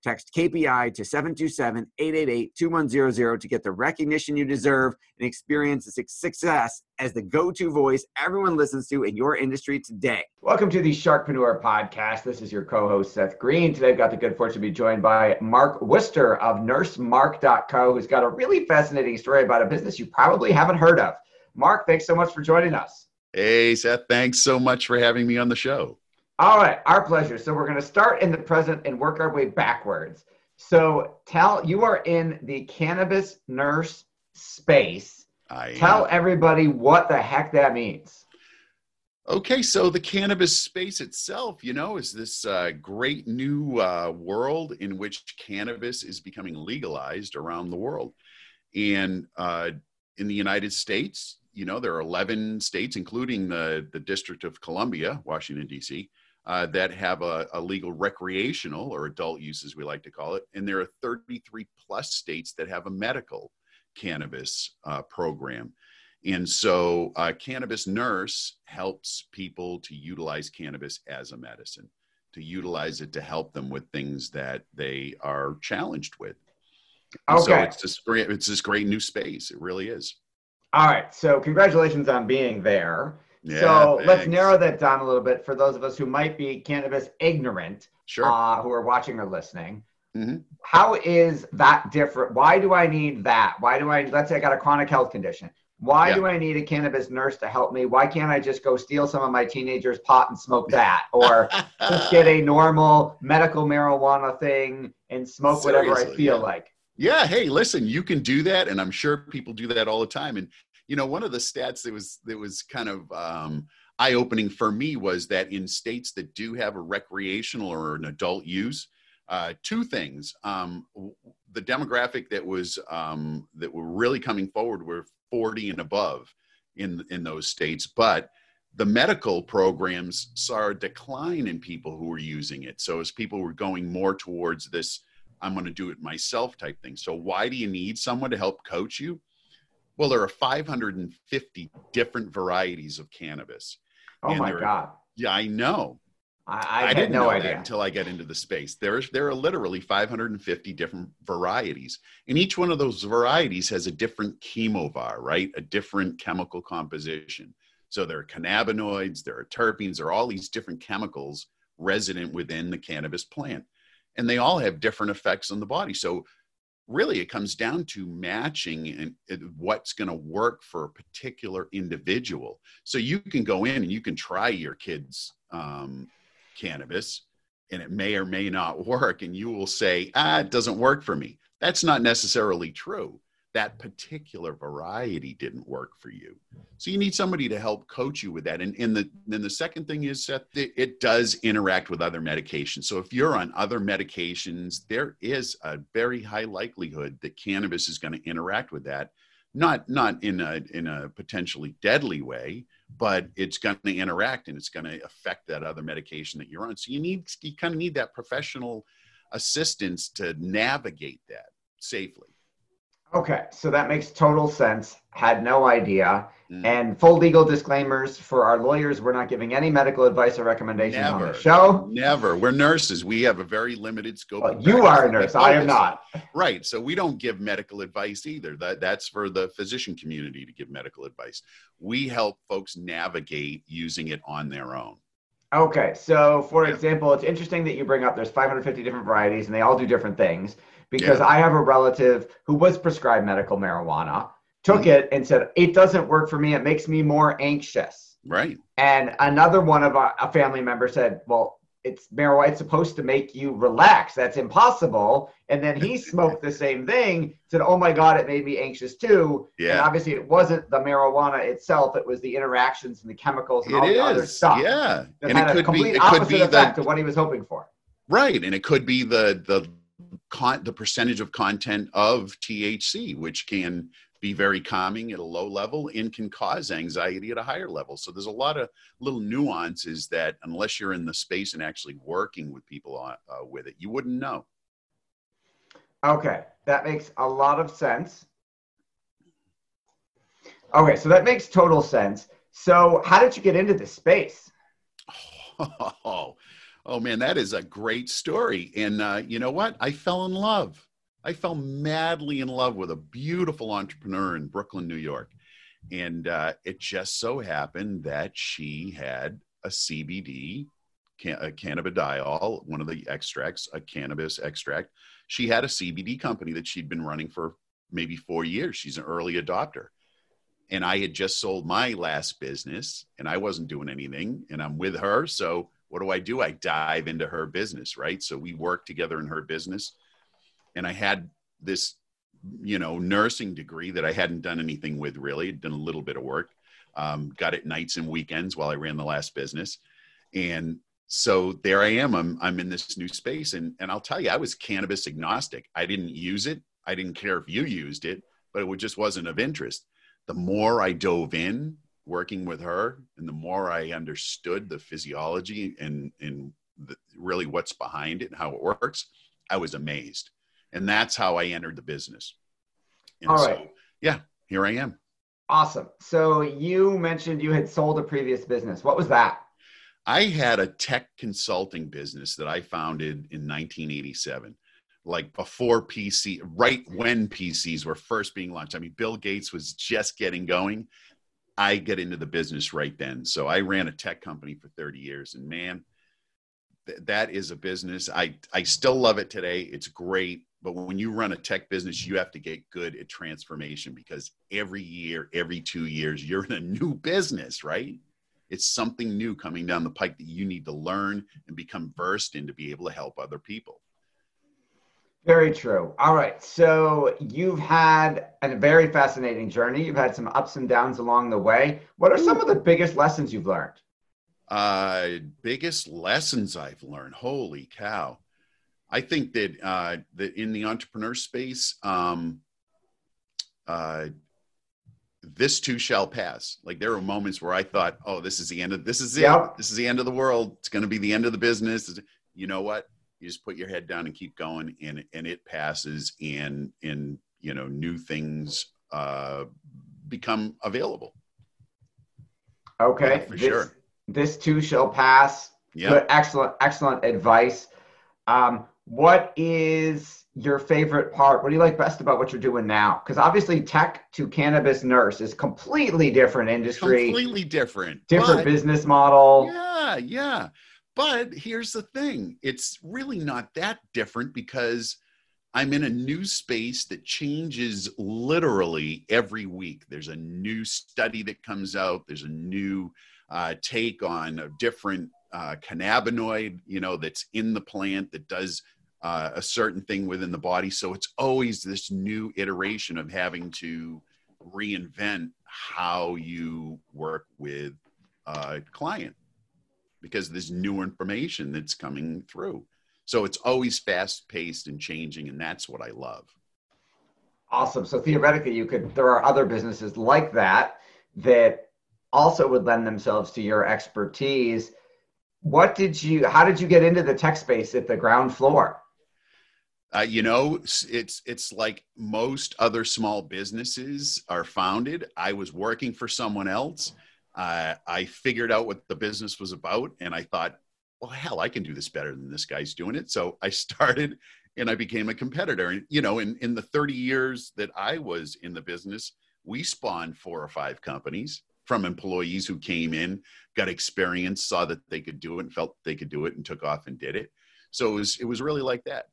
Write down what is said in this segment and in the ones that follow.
Text KPI to 727 888 2100 to get the recognition you deserve and experience the success as the go to voice everyone listens to in your industry today. Welcome to the Sharkpreneur Podcast. This is your co host, Seth Greene. Today, I've got the good fortune to be joined by Mark Worster of nursemark.co, who's got a really fascinating story about a business you probably haven't heard of. Mark, thanks so much for joining us. Hey, Seth, thanks so much for having me on the show. All right, our pleasure. So we're going to start in the present and work our way backwards. So tell you are in the cannabis nurse space. I tell am. everybody what the heck that means. Okay, so the cannabis space itself, you know, is this uh, great new uh, world in which cannabis is becoming legalized around the world. And uh, in the United States, you know, there are 11 states, including the, the District of Columbia, Washington, D.C., uh, that have a, a, legal recreational or adult use, as we like to call it. And there are 33 plus states that have a medical cannabis uh, program. And so, uh, Cannabis Nurse helps people to utilize cannabis as a medicine, to utilize it to help them with things that they are challenged with. Okay. So it's this great, it's this great new space. It really is. All right. So congratulations on being there. Yeah, so thanks. let's narrow that down a little bit for those of us who might be cannabis ignorant, sure. uh, who are watching or listening. Mm-hmm. How is that different? Why do I need that? Why do I, let's say I got a chronic health condition. Why yeah. do I need a cannabis nurse to help me? Why can't I just go steal some of my teenagers' pot and smoke that? Or just get a normal medical marijuana thing and smoke Seriously, whatever I feel yeah. like? Yeah, hey, listen, you can do that, and I'm sure people do that all the time. And you know, one of the stats that was that was kind of um, eye opening for me was that in states that do have a recreational or an adult use, uh, two things: um, the demographic that was um, that were really coming forward were 40 and above in in those states, but the medical programs saw a decline in people who were using it. So as people were going more towards this, I'm going to do it myself type thing. So why do you need someone to help coach you? Well, there are 550 different varieties of cannabis. Oh my God. Yeah, I know. I, I, I didn't know idea until I get into the space. There's there are literally 550 different varieties, and each one of those varieties has a different chemovar, right? A different chemical composition. So there are cannabinoids, there are terpenes, there are all these different chemicals resident within the cannabis plant, and they all have different effects on the body. So really it comes down to matching and what's going to work for a particular individual. So you can go in and you can try your kids um, cannabis and it may or may not work and you will say ah it doesn't work for me. That's not necessarily true that particular variety didn't work for you. So you need somebody to help coach you with that. And, and the then the second thing is that it does interact with other medications. So if you're on other medications, there is a very high likelihood that cannabis is going to interact with that. Not not in a in a potentially deadly way, but it's going to interact and it's going to affect that other medication that you're on. So you need you kind of need that professional assistance to navigate that safely. Okay, so that makes total sense. Had no idea. Mm. And full legal disclaimers for our lawyers: we're not giving any medical advice or recommendations on Never. the show. Never. We're nurses. We have a very limited scope. Well, you are a nurse. I am not. Right. So we don't give medical advice either. That that's for the physician community to give medical advice. We help folks navigate using it on their own. Okay, so for Yeah. example, it's interesting that you bring up there's 550 different varieties and they all do different things because Yeah. I have a relative who was prescribed medical marijuana, took Mm-hmm. it and said, It doesn't work for me. It makes me more anxious. Right. And another one of our, a family member said, Well, it's marijuana, it's supposed to make you relax. That's impossible. And then he smoked the same thing, said, Oh my God, it made me anxious too. And Yeah. obviously, it wasn't the marijuana itself, it was the interactions and the chemicals and It all the other stuff Yeah. that And had it a could be it could opposite be effect the to what he was hoping for. right. And it could be the the con the percentage of content of THC, which can be very calming at a low level and can cause anxiety at a higher level. So there's a lot of little nuances that unless you're in the space and actually working with people on, uh, with it, you wouldn't know. Okay, that makes a lot of sense. Okay, so that makes total sense. So, how did you get into this space? Oh, oh man, that is a great story. And uh, you know what? I fell in love. I fell madly in love with a beautiful entrepreneur in Brooklyn, New York. And uh, it just so happened that she had a CBD, can- a cannabidiol, one of the extracts, a cannabis extract. She had a CBD company that she'd been running for maybe four years. She's an early adopter and I had just sold my last business and I wasn't doing anything and I'm with her. So what do I do? I dive into her business, right? So we work together in her business. And I had this, you know, nursing degree that I hadn't done anything with really, done a little bit of work. Um, got it nights and weekends while I ran the last business. And so there I am. I'm, I'm in this new space. And, and I'll tell you, I was cannabis agnostic. I didn't use it. I didn't care if you used it, but it just wasn't of interest the more I dove in working with her and the more I understood the physiology and, and the, really what's behind it and how it works, I was amazed. And that's how I entered the business. And All so, right. yeah, here I am. Awesome. So, you mentioned you had sold a previous business. What was that? I had a tech consulting business that I founded in 1987, like before PC, right when PCs were first being launched. I mean, Bill Gates was just getting going. I get into the business right then. So I ran a tech company for 30 years, and man, th- that is a business. I I still love it today. It's great, but when you run a tech business, you have to get good at transformation because every year, every two years, you're in a new business, right? It's something new coming down the pike that you need to learn and become versed in to be able to help other people. Very true. All right. So, you've had a very fascinating journey. You've had some ups and downs along the way. What are some of the biggest lessons you've learned? Uh, biggest lessons I've learned. Holy cow! I think that uh, that in the entrepreneur space, um, uh, this too shall pass. Like there were moments where I thought, "Oh, this is the end of this is it. Yep. This is the end of the world. It's going to be the end of the business." You know what? You just put your head down and keep going, and and it passes, and and you know new things uh, become available. Okay. Yeah, for this, sure. This too shall pass. Yeah. Good, excellent, excellent advice. Um, what is your favorite part? What do you like best about what you're doing now? Because obviously, tech to cannabis nurse is completely different industry, completely different. different but- business model. Yeah, yeah. But here's the thing it's really not that different because I'm in a new space that changes literally every week. There's a new study that comes out, there's a new uh, take on a different uh, cannabinoid, you know, that's in the plant that does uh, a certain thing within the body. So it's always this new iteration of having to reinvent how you work with a client because there's new information that's coming through. So it's always fast paced and changing, and that's what I love. Awesome. So theoretically, you could. There are other businesses like that that also would lend themselves to your expertise. What did you? How did you get into the tech space at the ground floor? Uh, you know, it's it's like most other small businesses are founded. I was working for someone else. Uh, I figured out what the business was about, and I thought, well, hell, I can do this better than this guy's doing it. So I started, and I became a competitor. And you know, in in the 30 years that I was in the business, we spawned four or five companies from employees who came in, got experience, saw that they could do it, and felt they could do it, and took off and did it. So it was it was really like that.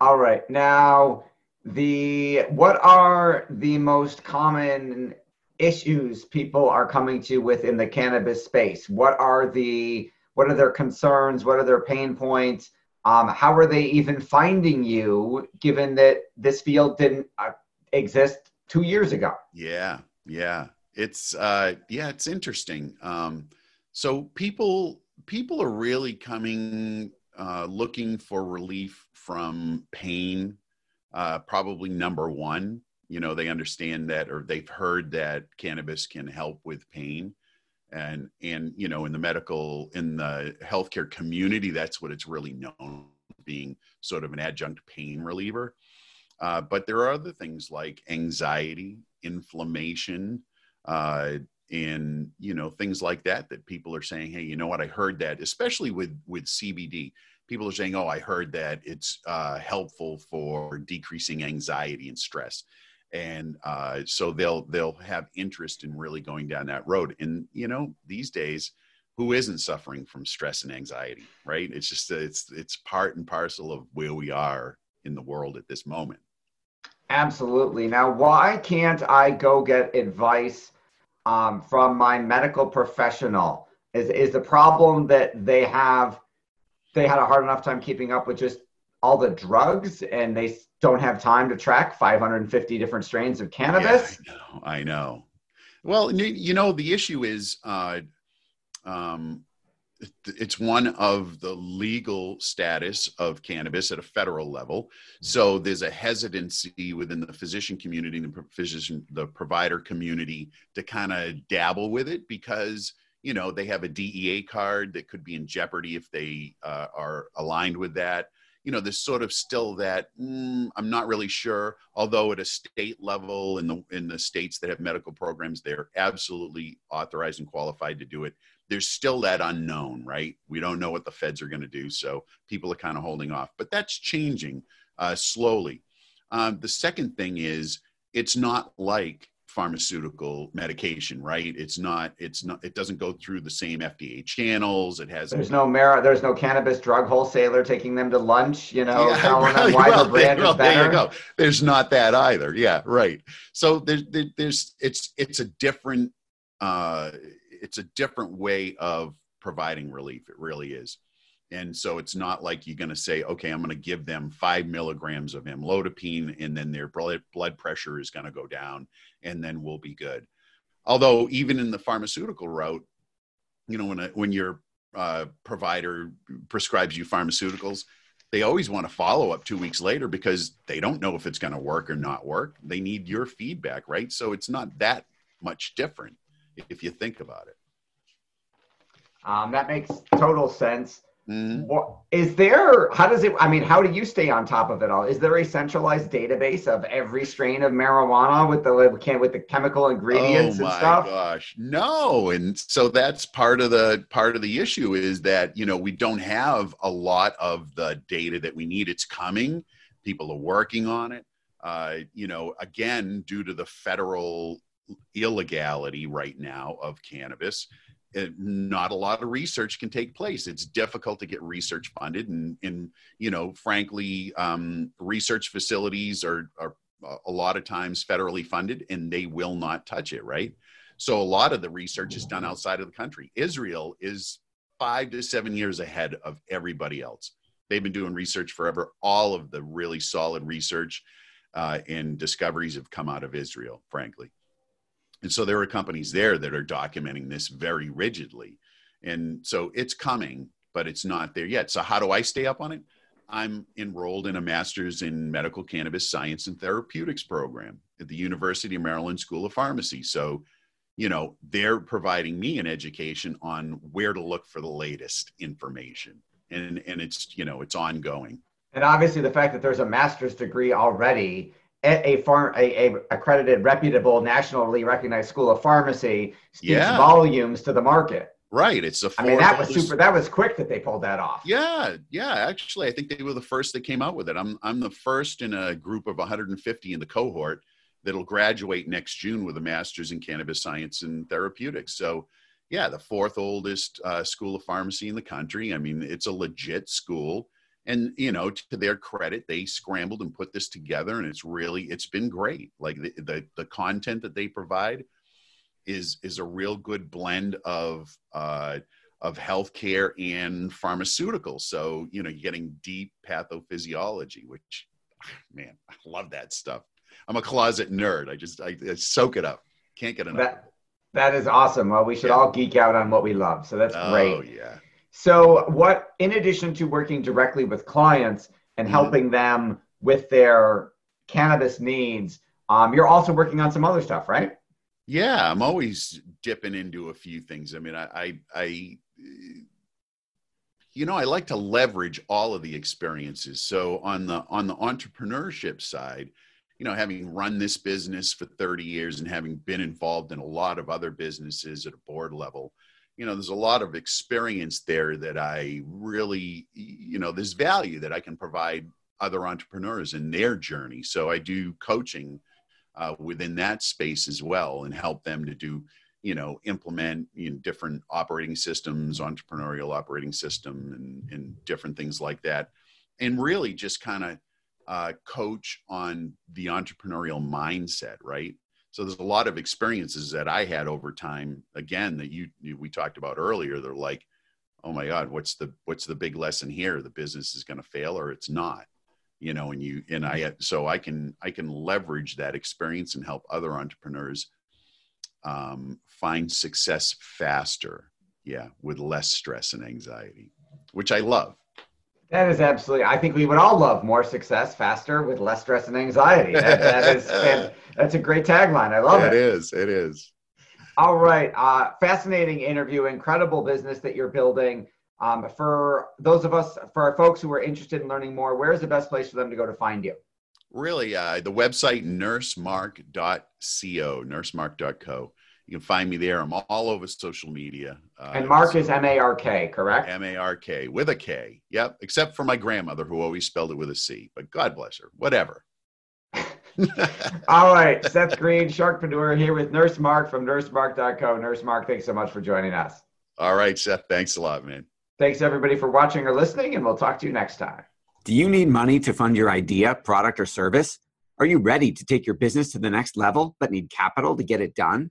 All right. Now, the what are the most common issues people are coming to within the cannabis space? What are the what are their concerns? What are their pain points? Um, how are they even finding you, given that this field didn't uh, exist two years ago? Yeah, yeah, it's uh, yeah, it's interesting. Um, so people people are really coming uh, looking for relief from pain, uh, probably number one. You know, they understand that or they've heard that cannabis can help with pain. And, and, you know, in the medical, in the healthcare community, that's what it's really known being sort of an adjunct pain reliever. Uh, but there are other things like anxiety, inflammation, uh, and you know things like that that people are saying hey you know what i heard that especially with with cbd people are saying oh i heard that it's uh, helpful for decreasing anxiety and stress and uh, so they'll they'll have interest in really going down that road and you know these days who isn't suffering from stress and anxiety right? It's just it's it's part and parcel of where we are in the world at this moment. Absolutely. Now why can't i go get advice um, from my medical professional? Is is the problem that they have they had a hard enough time keeping up with just all the drugs and they don't have time to track 550 different strains of cannabis? Yeah, I know. I know. Well, you know, the issue is uh, um, it's one of the legal status of cannabis at a federal level. So there's a hesitancy within the physician community, the physician, the provider community to kind of dabble with it because you know they have a DEA card that could be in jeopardy if they uh, are aligned with that. You know, there's sort of still that mm, I'm not really sure. Although at a state level, in the in the states that have medical programs, they're absolutely authorized and qualified to do it there's still that unknown, right? We don't know what the feds are going to do, so people are kind of holding off. But that's changing uh, slowly. Um, the second thing is it's not like pharmaceutical medication, right? It's not. It's not. It doesn't go through the same FDA channels. It has. There's no mar- There's no cannabis drug wholesaler taking them to lunch. You know, yeah, telling them why well, the brand well, is better. There you go. There's not that either. Yeah, right. So there's there's it's it's a different. Uh, it's a different way of providing relief. It really is. And so it's not like you're going to say, okay, I'm going to give them five milligrams of amlodipine and then their blood pressure is going to go down and then we'll be good. Although, even in the pharmaceutical route, you know, when, a, when your uh, provider prescribes you pharmaceuticals, they always want to follow up two weeks later because they don't know if it's going to work or not work. They need your feedback, right? So it's not that much different if you think about it. Um, that makes total sense. Mm-hmm. What, is there? How does it? I mean, how do you stay on top of it all? Is there a centralized database of every strain of marijuana with the with the chemical ingredients oh and stuff? Oh my gosh, no! And so that's part of the part of the issue is that you know we don't have a lot of the data that we need. It's coming. People are working on it. Uh, you know, again, due to the federal illegality right now of cannabis it, not a lot of research can take place. It's difficult to get research funded and, and you know frankly um, research facilities are, are a lot of times federally funded and they will not touch it right? So a lot of the research is done outside of the country. Israel is five to seven years ahead of everybody else. They've been doing research forever. All of the really solid research uh, and discoveries have come out of israel frankly and so there are companies there that are documenting this very rigidly. And so it's coming, but it's not there yet. So, how do I stay up on it? I'm enrolled in a master's in medical cannabis science and therapeutics program at the University of Maryland School of Pharmacy. So, you know, they're providing me an education on where to look for the latest information. And, and it's, you know, it's ongoing. And obviously, the fact that there's a master's degree already at a farm, a, a accredited, reputable, nationally recognized school of pharmacy speaks Yeah. volumes to the market. Right. It's a I mean, that was super. That was quick that they pulled that off. Yeah, yeah. Actually, I think they were the first that came out with it. I'm I'm the first in a group of 150 in the cohort that'll graduate next June with a master's in cannabis science and therapeutics. So, yeah, the fourth oldest uh, school of pharmacy in the country. I mean, it's a legit school, and you know, to their credit, they scrambled and put this together, and it's really it's been great. Like the the, the content that they provide is is a real good blend of. Uh, of healthcare and pharmaceuticals. So, you know, you're getting deep pathophysiology, which, man, I love that stuff. I'm a closet nerd. I just, I, I soak it up. Can't get enough. That that is awesome. Well, we should Yeah. all geek out on what we love. So that's oh, great. Oh yeah. So, what, in addition to working directly with clients and Mhm. helping them with their cannabis needs, um, you're also working on some other stuff, right? Yeah, I'm always dipping into a few things. I mean, I, I, I, you know, I like to leverage all of the experiences. So on the on the entrepreneurship side, you know, having run this business for 30 years and having been involved in a lot of other businesses at a board level, you know, there's a lot of experience there that I really, you know, there's value that I can provide other entrepreneurs in their journey. So I do coaching uh, within that space as well and help them to do you know implement you know, different operating systems entrepreneurial operating system and, and different things like that and really just kind of uh, coach on the entrepreneurial mindset right so there's a lot of experiences that i had over time again that you, you we talked about earlier. They're like oh my god what's the what's the big lesson here? The business is going to fail or it's not you know and you and i so i can i can leverage that experience and help other entrepreneurs um, find success faster yeah with less stress and anxiety which i love That is absolutely. I think we would all love more success faster with less stress and anxiety. That, that is that's a great tagline. I love it it. is it is All right, uh, fascinating interview. Incredible business that you're building. Um, for those of us, for our folks who are interested in learning more, where is the best place for them to go to find you? really uh, the website nursemark.co nursemark.co you can find me there i'm all over social media uh, And Mark is M A R K, correct? M-A-R-K with a K. Yep. Except for my grandmother who always spelled it with a C. But God bless her. Whatever. All right, Seth Greene, Sharkpreneur, here with Nurse Mark from nursemark.co. Nurse Mark, thanks so much for joining us. All right, Seth. Thanks a lot, man. Thanks everybody for watching or listening, and we'll talk to you next time. Do you need money to fund your idea, product, or service? Are you ready to take your business to the next level but need capital to get it done?